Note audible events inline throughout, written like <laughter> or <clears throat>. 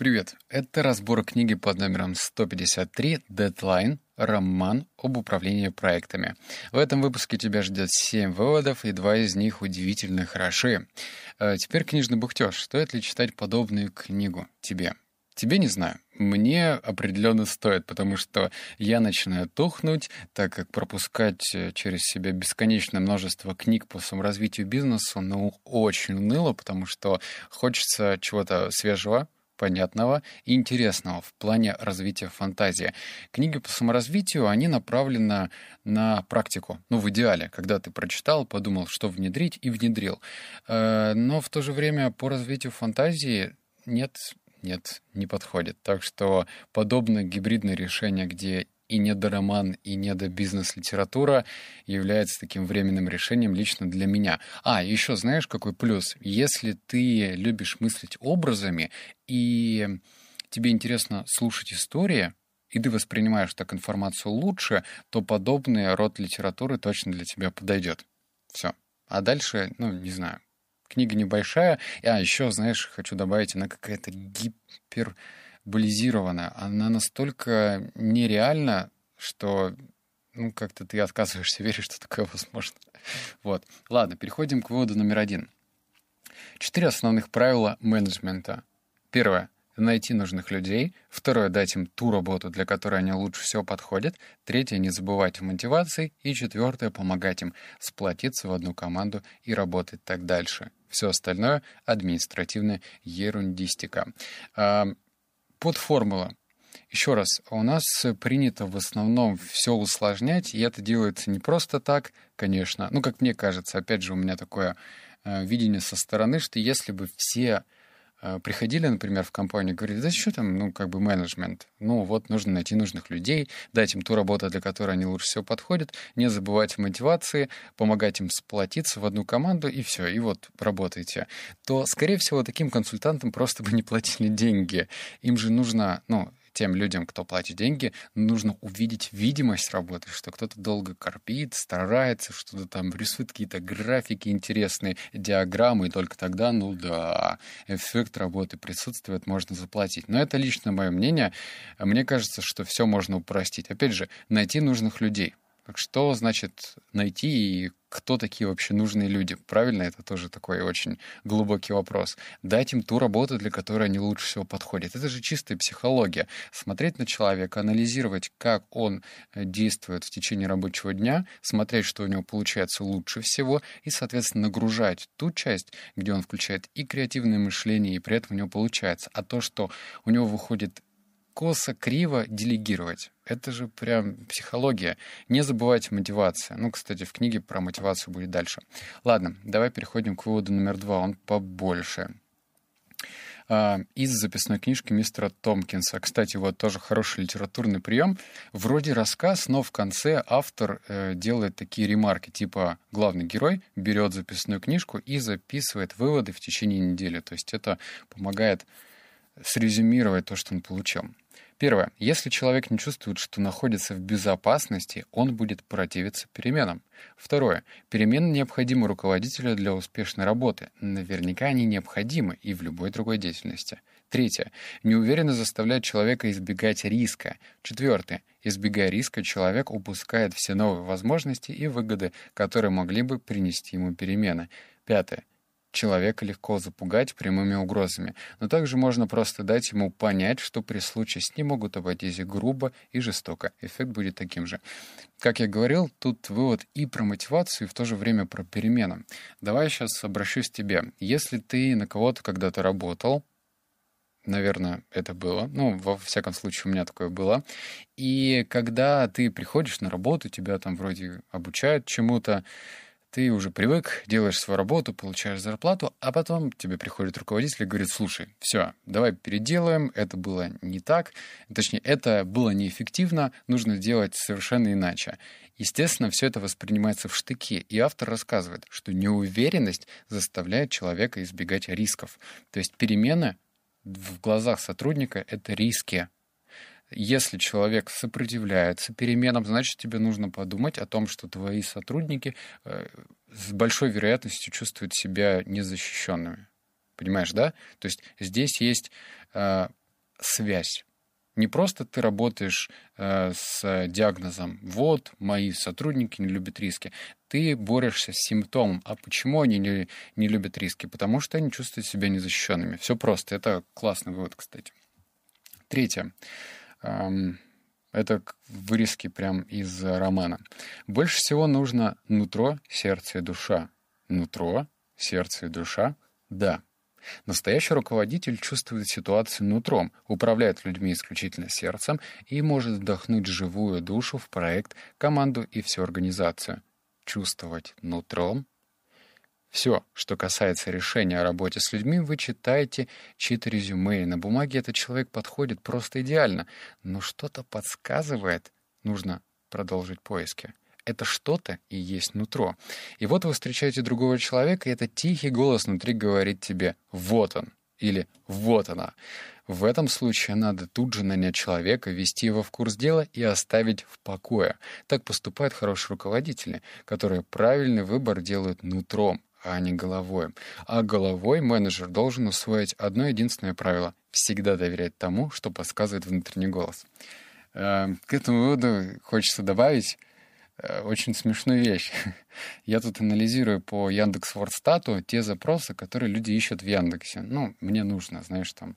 Привет! Это разбор книги под номером 153 «Дедлайн. Роман об управлении проектами». В этом выпуске тебя ждет 7 выводов, и два из них удивительно хороши. А теперь книжный бухтеж. Стоит ли читать подобную книгу тебе? Тебе не знаю. Мне определенно стоит, потому что я начинаю тухнуть, так как пропускать э, через себя бесконечное множество книг по саморазвитию бизнеса, ну, очень уныло, потому что хочется чего-то свежего, понятного и интересного в плане развития фантазии. Книги по саморазвитию, они направлены на практику. Ну, в идеале, когда ты прочитал, подумал, что внедрить, и внедрил. Э, но в то же время по развитию фантазии нет, нет, не подходит. Так что подобное гибридное решение, где и недороман, и недобизнес-литература является таким временным решением лично для меня. А, еще знаешь, какой плюс? Если ты любишь мыслить образами, и тебе интересно слушать истории, и ты воспринимаешь так информацию лучше, то подобный род литературы точно для тебя подойдет. Все. А дальше, ну, не знаю. Книга небольшая. А, еще, знаешь, хочу добавить, она какая-то гипер бализированная, она настолько нереальна, что ну, как-то ты отказываешься <laughs> верить, что такое возможно. Вот. Ладно, переходим к выводу номер один. Четыре основных правила менеджмента. Первое — найти нужных людей. Второе — дать им ту работу, для которой они лучше всего подходят. Третье — не забывать о мотивации. И четвертое — помогать им сплотиться в одну команду и работать так дальше. Все остальное — административная ерундистика. Подформула. Еще раз, у нас принято в основном все усложнять, и это делается не просто так, конечно. Ну, как мне кажется, опять же, у меня такое э, видение со стороны, что если бы все приходили, например, в компанию, говорили, да что там, ну, как бы менеджмент, ну, вот нужно найти нужных людей, дать им ту работу, для которой они лучше всего подходят, не забывать о мотивации, помогать им сплотиться в одну команду, и все, и вот работайте, то, скорее всего, таким консультантам просто бы не платили деньги. Им же нужно, ну, тем людям, кто платит деньги, нужно увидеть видимость работы, что кто-то долго корпит, старается, что-то там рисует какие-то графики интересные, диаграммы, и только тогда, ну да, эффект работы присутствует, можно заплатить. Но это лично мое мнение. Мне кажется, что все можно упростить. Опять же, найти нужных людей. Что значит найти и кто такие вообще нужные люди? Правильно, это тоже такой очень глубокий вопрос. Дать им ту работу, для которой они лучше всего подходят. Это же чистая психология. Смотреть на человека, анализировать, как он э, действует в течение рабочего дня, смотреть, что у него получается лучше всего, и, соответственно, нагружать ту часть, где он включает и креативное мышление, и при этом у него получается. А то, что у него выходит косо, криво делегировать. Это же прям психология. Не забывайте мотивация. Ну, кстати, в книге про мотивацию будет дальше. Ладно, давай переходим к выводу номер два. Он побольше а, из записной книжки мистера Томпкинса. Кстати, вот тоже хороший литературный прием. Вроде рассказ, но в конце автор э, делает такие ремарки, типа главный герой берет записную книжку и записывает выводы в течение недели. То есть это помогает срезюмировать то, что он получил. Первое. Если человек не чувствует, что находится в безопасности, он будет противиться переменам. Второе. Перемены необходимы руководителю для успешной работы. Наверняка они необходимы и в любой другой деятельности. Третье. Неуверенность заставляет человека избегать риска. Четвертое. Избегая риска, человек упускает все новые возможности и выгоды, которые могли бы принести ему перемены. Пятое. Человека легко запугать прямыми угрозами, но также можно просто дать ему понять, что при случае с ним могут обойтись грубо и жестоко. Эффект будет таким же. Как я говорил, тут вывод и про мотивацию, и в то же время про перемены. Давай сейчас обращусь к тебе. Если ты на кого-то когда-то работал, наверное, это было. Ну, во всяком случае, у меня такое было. И когда ты приходишь на работу, тебя там вроде обучают чему-то, ты уже привык, делаешь свою работу, получаешь зарплату, а потом тебе приходит руководитель и говорит, слушай, все, давай переделаем, это было не так, точнее, это было неэффективно, нужно делать совершенно иначе. Естественно, все это воспринимается в штыки, и автор рассказывает, что неуверенность заставляет человека избегать рисков. То есть перемены в глазах сотрудника — это риски, если человек сопротивляется переменам, значит, тебе нужно подумать о том, что твои сотрудники э, с большой вероятностью чувствуют себя незащищенными. Понимаешь, да? То есть здесь есть э, связь. Не просто ты работаешь э, с диагнозом «вот, мои сотрудники не любят риски». Ты борешься с симптомом. А почему они не, не любят риски? Потому что они чувствуют себя незащищенными. Все просто. Это классный вывод, кстати. Третье. Это вырезки прям из романа. Больше всего нужно нутро, сердце и душа. Нутро, сердце и душа? Да. Настоящий руководитель чувствует ситуацию нутром, управляет людьми исключительно сердцем и может вдохнуть живую душу в проект, команду и всю организацию. Чувствовать нутром все, что касается решения о работе с людьми, вы читаете чьи-то резюме, и на бумаге этот человек подходит просто идеально, но что-то подсказывает, нужно продолжить поиски. Это что-то и есть нутро. И вот вы встречаете другого человека, и этот тихий голос внутри говорит тебе «вот он» или «вот она». В этом случае надо тут же нанять человека, ввести его в курс дела и оставить в покое. Так поступают хорошие руководители, которые правильный выбор делают нутром, а не головой. А головой менеджер должен усвоить одно единственное правило — всегда доверять тому, что подсказывает внутренний голос. Э, к этому выводу хочется добавить э, очень смешную вещь. <laughs> Я тут анализирую по Яндекс Вордстату те запросы, которые люди ищут в Яндексе. Ну, мне нужно, знаешь, там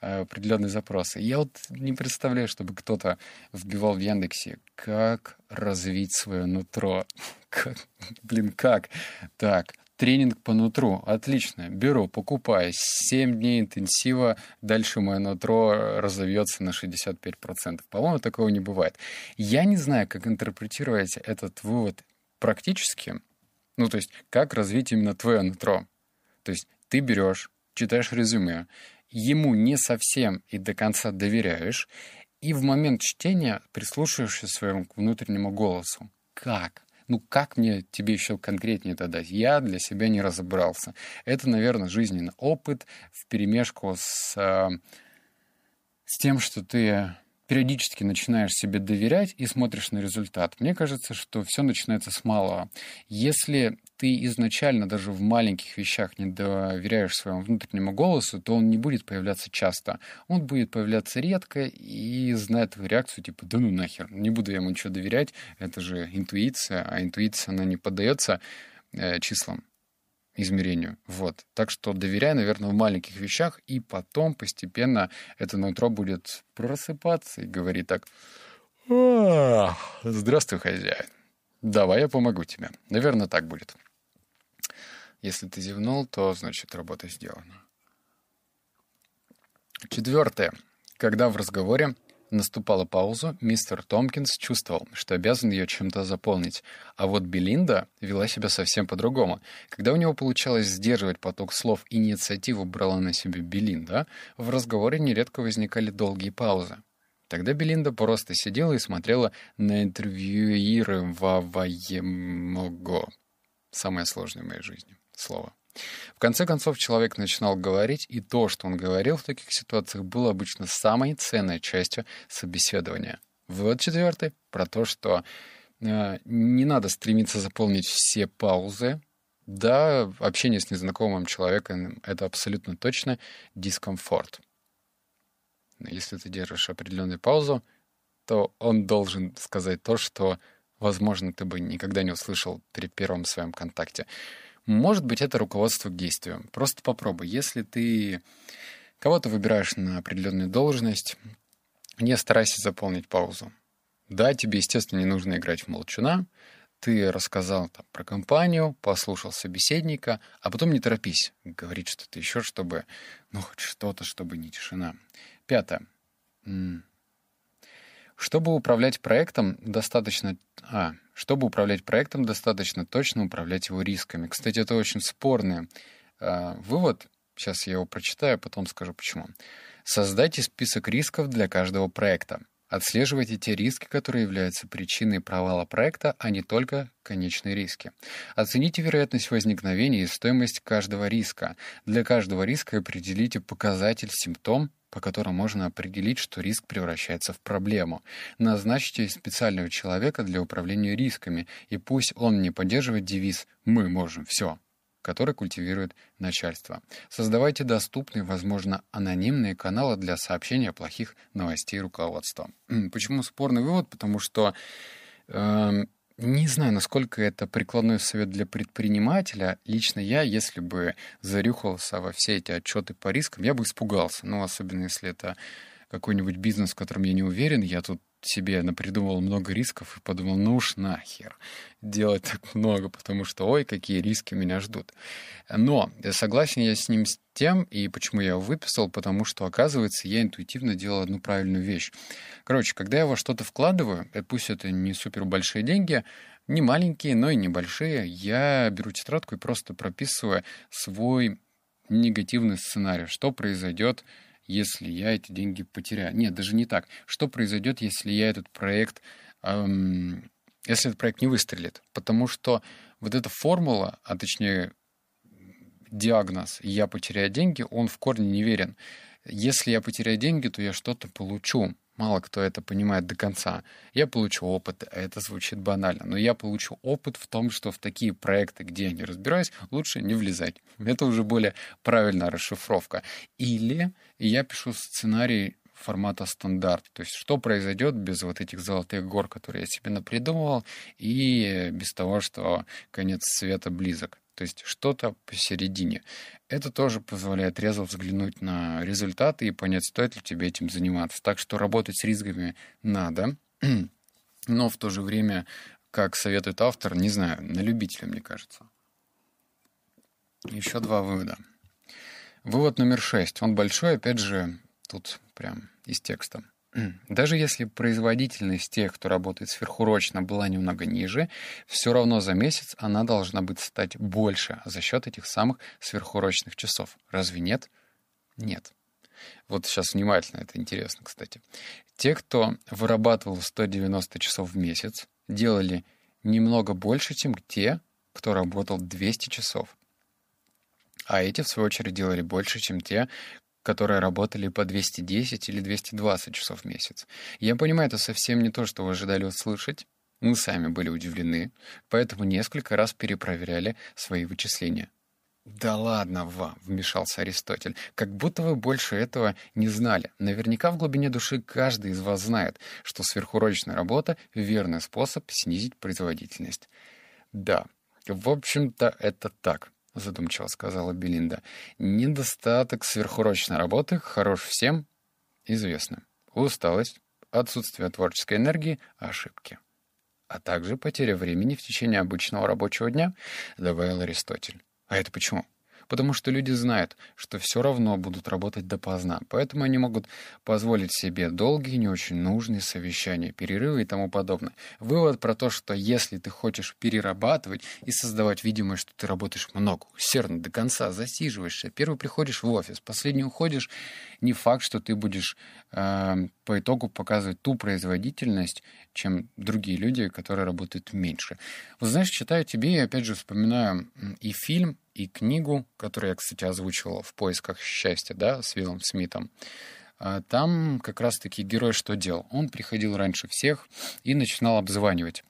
э, определенные запросы. Я вот не представляю, чтобы кто-то вбивал в Яндексе, как развить свое нутро. <laughs> Как, блин, как? Так, Тренинг по нутру. Отлично. Беру, покупаю. 7 дней интенсива. Дальше мое нутро разовьется на 65%. По-моему, такого не бывает. Я не знаю, как интерпретировать этот вывод практически. Ну, то есть, как развить именно твое нутро. То есть, ты берешь, читаешь резюме, ему не совсем и до конца доверяешь, и в момент чтения прислушиваешься своему внутреннему голосу. Как? Ну, как мне тебе еще конкретнее это дать? Я для себя не разобрался. Это, наверное, жизненный опыт в перемешку с, э, с тем, что ты периодически начинаешь себе доверять и смотришь на результат. Мне кажется, что все начинается с малого. Если ты изначально даже в маленьких вещах не доверяешь своему внутреннему голосу, то он не будет появляться часто. Он будет появляться редко и знает твою реакцию, типа, да ну нахер, не буду я ему ничего доверять, это же интуиция, а интуиция, она не поддается э, числам измерению. Вот. Так что доверяй, наверное, в маленьких вещах, и потом постепенно это нутро будет просыпаться и говорить так, «Здравствуй, хозяин. Давай я помогу тебе». Наверное, так будет. Если ты зевнул, то, значит, работа сделана. Четвертое. Когда в разговоре Наступала пауза, мистер Томпкинс чувствовал, что обязан ее чем-то заполнить, а вот Белинда вела себя совсем по-другому. Когда у него получалось сдерживать поток слов инициативу брала на себя Белинда, в разговоре нередко возникали долгие паузы. Тогда Белинда просто сидела и смотрела на интервьюироваваемого. Самое сложное в моей жизни слово. В конце концов, человек начинал говорить, и то, что он говорил в таких ситуациях, было обычно самой ценной частью собеседования. Вывод четвертый про то, что э, не надо стремиться заполнить все паузы. Да, общение с незнакомым человеком — это абсолютно точно дискомфорт. Если ты держишь определенную паузу, то он должен сказать то, что, возможно, ты бы никогда не услышал при первом своем контакте. Может быть, это руководство к действию. Просто попробуй. Если ты кого-то выбираешь на определенную должность, не старайся заполнить паузу. Да, тебе, естественно, не нужно играть в молчуна. Ты рассказал там, про компанию, послушал собеседника, а потом не торопись говорить что-то еще, чтобы, ну, хоть что-то, чтобы не тишина. Пятое. Чтобы управлять проектом, достаточно... А, чтобы управлять проектом, достаточно точно управлять его рисками. Кстати, это очень спорный э, вывод. Сейчас я его прочитаю, а потом скажу почему. Создайте список рисков для каждого проекта. Отслеживайте те риски, которые являются причиной провала проекта, а не только конечные риски. Оцените вероятность возникновения и стоимость каждого риска. Для каждого риска определите показатель, симптом, по которым можно определить, что риск превращается в проблему. Назначьте специального человека для управления рисками, и пусть он не поддерживает девиз «Мы можем все», который культивирует начальство. Создавайте доступные, возможно, анонимные каналы для сообщения плохих новостей руководства. Почему спорный вывод? Потому что э, не знаю, насколько это прикладной совет для предпринимателя. Лично я, если бы зарюхался во все эти отчеты по рискам, я бы испугался. Ну, особенно если это какой-нибудь бизнес, в котором я не уверен, я тут себе напридумывал много рисков и подумал, ну уж нахер делать так много, потому что, ой, какие риски меня ждут. Но согласен я с ним с тем, и почему я его выписал, потому что, оказывается, я интуитивно делал одну правильную вещь. Короче, когда я во что-то вкладываю, и пусть это не супер большие деньги, не маленькие, но и небольшие, я беру тетрадку и просто прописываю свой негативный сценарий, что произойдет, если я эти деньги потеряю. Нет, даже не так. Что произойдет, если я этот проект, эм, если этот проект не выстрелит? Потому что вот эта формула, а точнее диагноз «я потеряю деньги», он в корне неверен. Если я потеряю деньги, то я что-то получу. Мало кто это понимает до конца. Я получу опыт, а это звучит банально, но я получу опыт в том, что в такие проекты, где я не разбираюсь, лучше не влезать. <laughs> Это уже более правильная расшифровка. Или я пишу сценарий формата стандарт. То есть что произойдет без вот этих золотых гор, которые я себе напридумывал, и без того, что конец света близок. То есть что-то посередине. Это тоже позволяет резво взглянуть на результаты и понять, стоит ли тебе этим заниматься. Так что работать с рисками надо, <clears throat> но в то же время, как советует автор, не знаю, на любителя, мне кажется. Еще два вывода. Вывод номер шесть. Он большой, опять же, тут прям из текста. Даже если производительность тех, кто работает сверхурочно, была немного ниже, все равно за месяц она должна быть стать больше за счет этих самых сверхурочных часов. Разве нет? Нет. Вот сейчас внимательно, это интересно, кстати. Те, кто вырабатывал 190 часов в месяц, делали немного больше, чем те, кто работал 200 часов. А эти, в свою очередь, делали больше, чем те, которые работали по 210 или 220 часов в месяц. Я понимаю, это совсем не то, что вы ожидали услышать. Мы сами были удивлены, поэтому несколько раз перепроверяли свои вычисления. «Да ладно вам», — вмешался Аристотель, — «как будто вы больше этого не знали. Наверняка в глубине души каждый из вас знает, что сверхурочная работа — верный способ снизить производительность». «Да, в общем-то, это так», — задумчиво сказала Белинда. «Недостаток сверхурочной работы хорош всем известно. Усталость, отсутствие творческой энергии, ошибки. А также потеря времени в течение обычного рабочего дня», — добавил Аристотель. «А это почему?» Потому что люди знают, что все равно будут работать допоздна, поэтому они могут позволить себе долгие, не очень нужные совещания, перерывы и тому подобное. Вывод про то, что если ты хочешь перерабатывать и создавать видимость, что ты работаешь много, усердно, до конца, засиживаешься, первый приходишь в офис, последний уходишь, не факт, что ты будешь э, по итогу показывать ту производительность, чем другие люди, которые работают меньше. Вот знаешь, читаю тебе и опять же вспоминаю и фильм, и книгу, которую я, кстати, озвучивал в «Поисках счастья», да, с Виллом Смитом. А там как раз-таки герой что делал? Он приходил раньше всех и начинал обзванивать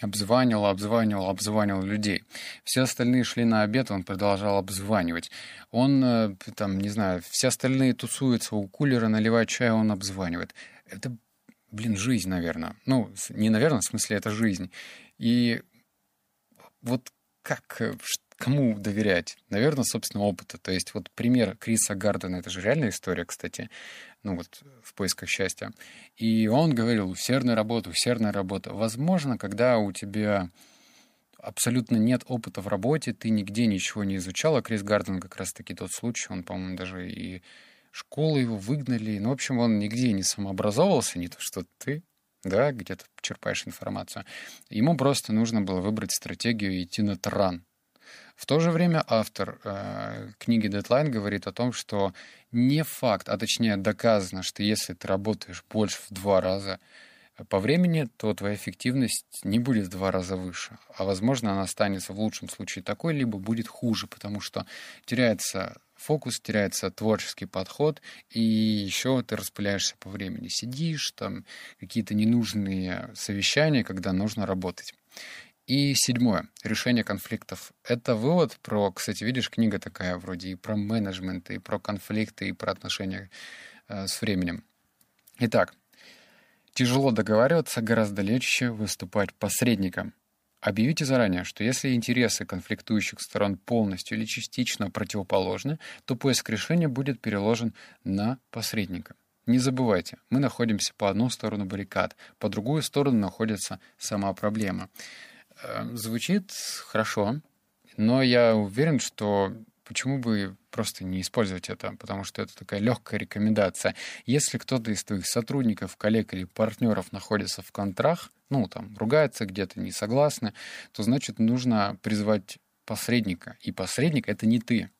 обзванивал, обзванивал, обзванивал людей. Все остальные шли на обед, он продолжал обзванивать. Он, э, там, не знаю, все остальные тусуются у кулера, наливают чай, он обзванивает. Это, блин, жизнь, наверное. Ну, не наверное, в смысле, это жизнь. И вот как, э, кому доверять? Наверное, собственного опыта. То есть вот пример Криса Гардена, это же реальная история, кстати, ну вот в поисках счастья. И он говорил, усердная работа, усердная работа. Возможно, когда у тебя абсолютно нет опыта в работе, ты нигде ничего не изучал, а Крис Гарден как раз-таки тот случай, он, по-моему, даже и школу его выгнали, ну, в общем, он нигде не самообразовывался, не то что ты, да, где-то черпаешь информацию. Ему просто нужно было выбрать стратегию и идти на таран. В то же время автор э, книги Deadline говорит о том, что не факт, а точнее доказано, что если ты работаешь больше в два раза э, по времени, то твоя эффективность не будет в два раза выше. А возможно, она останется в лучшем случае такой, либо будет хуже, потому что теряется фокус, теряется творческий подход, и еще ты распыляешься по времени. Сидишь, там какие-то ненужные совещания, когда нужно работать. И седьмое. Решение конфликтов. Это вывод про, кстати, видишь, книга такая вроде и про менеджмент, и про конфликты, и про отношения э, с временем. Итак, тяжело договариваться, гораздо легче выступать посредником. Объявите заранее, что если интересы конфликтующих сторон полностью или частично противоположны, то поиск решения будет переложен на посредника. Не забывайте, мы находимся по одну сторону баррикад, по другую сторону находится сама проблема. Эм, звучит хорошо, но я уверен, что почему бы просто не использовать это, потому что это такая легкая рекомендация. Если кто-то из твоих сотрудников, коллег или партнеров находится в контрах, ну, там, ругается где-то, не согласны, то, значит, нужно призвать посредника. И посредник — это не ты.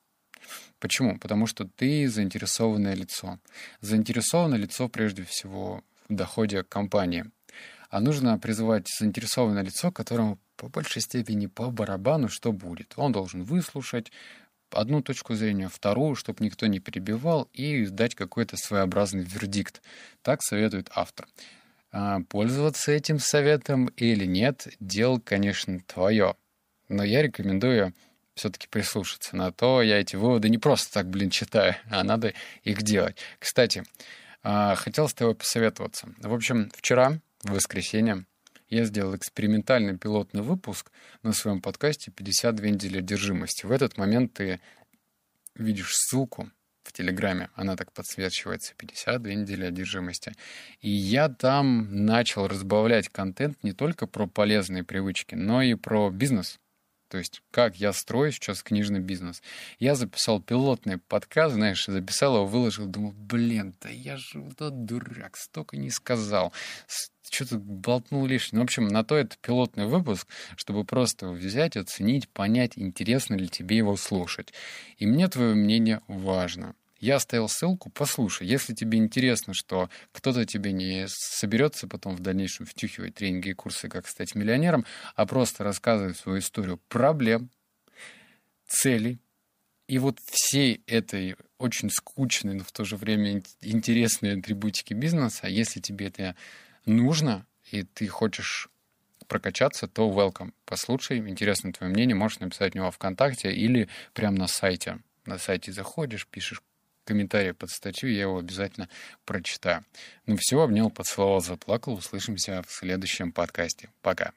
Почему? Потому что ты заинтересованное лицо. Заинтересованное лицо, прежде всего, в доходе компании. А нужно призывать заинтересованное лицо, которому по большей степени по барабану, что будет. Он должен выслушать одну точку зрения, вторую, чтобы никто не перебивал, и дать какой-то своеобразный вердикт. Так советует автор. А пользоваться этим советом или нет, дело, конечно, твое. Но я рекомендую все-таки прислушаться на то. Я эти выводы не просто так, блин, читаю, а надо их делать. Кстати, а, хотел с тобой посоветоваться. В общем, вчера, в воскресенье, я сделал экспериментальный пилотный выпуск на своем подкасте «52 недели одержимости». В этот момент ты видишь ссылку в Телеграме, она так подсвечивается, 52 недели одержимости. И я там начал разбавлять контент не только про полезные привычки, но и про бизнес — то есть, как я строю сейчас книжный бизнес. Я записал пилотный подкаст, знаешь, записал его, выложил, думал, блин, да я же вот тот дурак, столько не сказал, что-то болтнул лишнее. Ну, в общем, на то это пилотный выпуск, чтобы просто взять, оценить, понять, интересно ли тебе его слушать. И мне твое мнение важно. Я оставил ссылку, послушай. Если тебе интересно, что кто-то тебе не соберется потом в дальнейшем втюхивать тренинги и курсы «Как стать миллионером», а просто рассказывать свою историю проблем, целей, и вот всей этой очень скучной, но в то же время интересной атрибутики бизнеса, если тебе это нужно, и ты хочешь прокачаться, то welcome. Послушай, интересно твое мнение, можешь написать у него ВКонтакте или прямо на сайте. На сайте заходишь, пишешь комментарий под статью, я его обязательно прочитаю. Ну все, обнял, поцеловал, заплакал. Услышимся в следующем подкасте. Пока.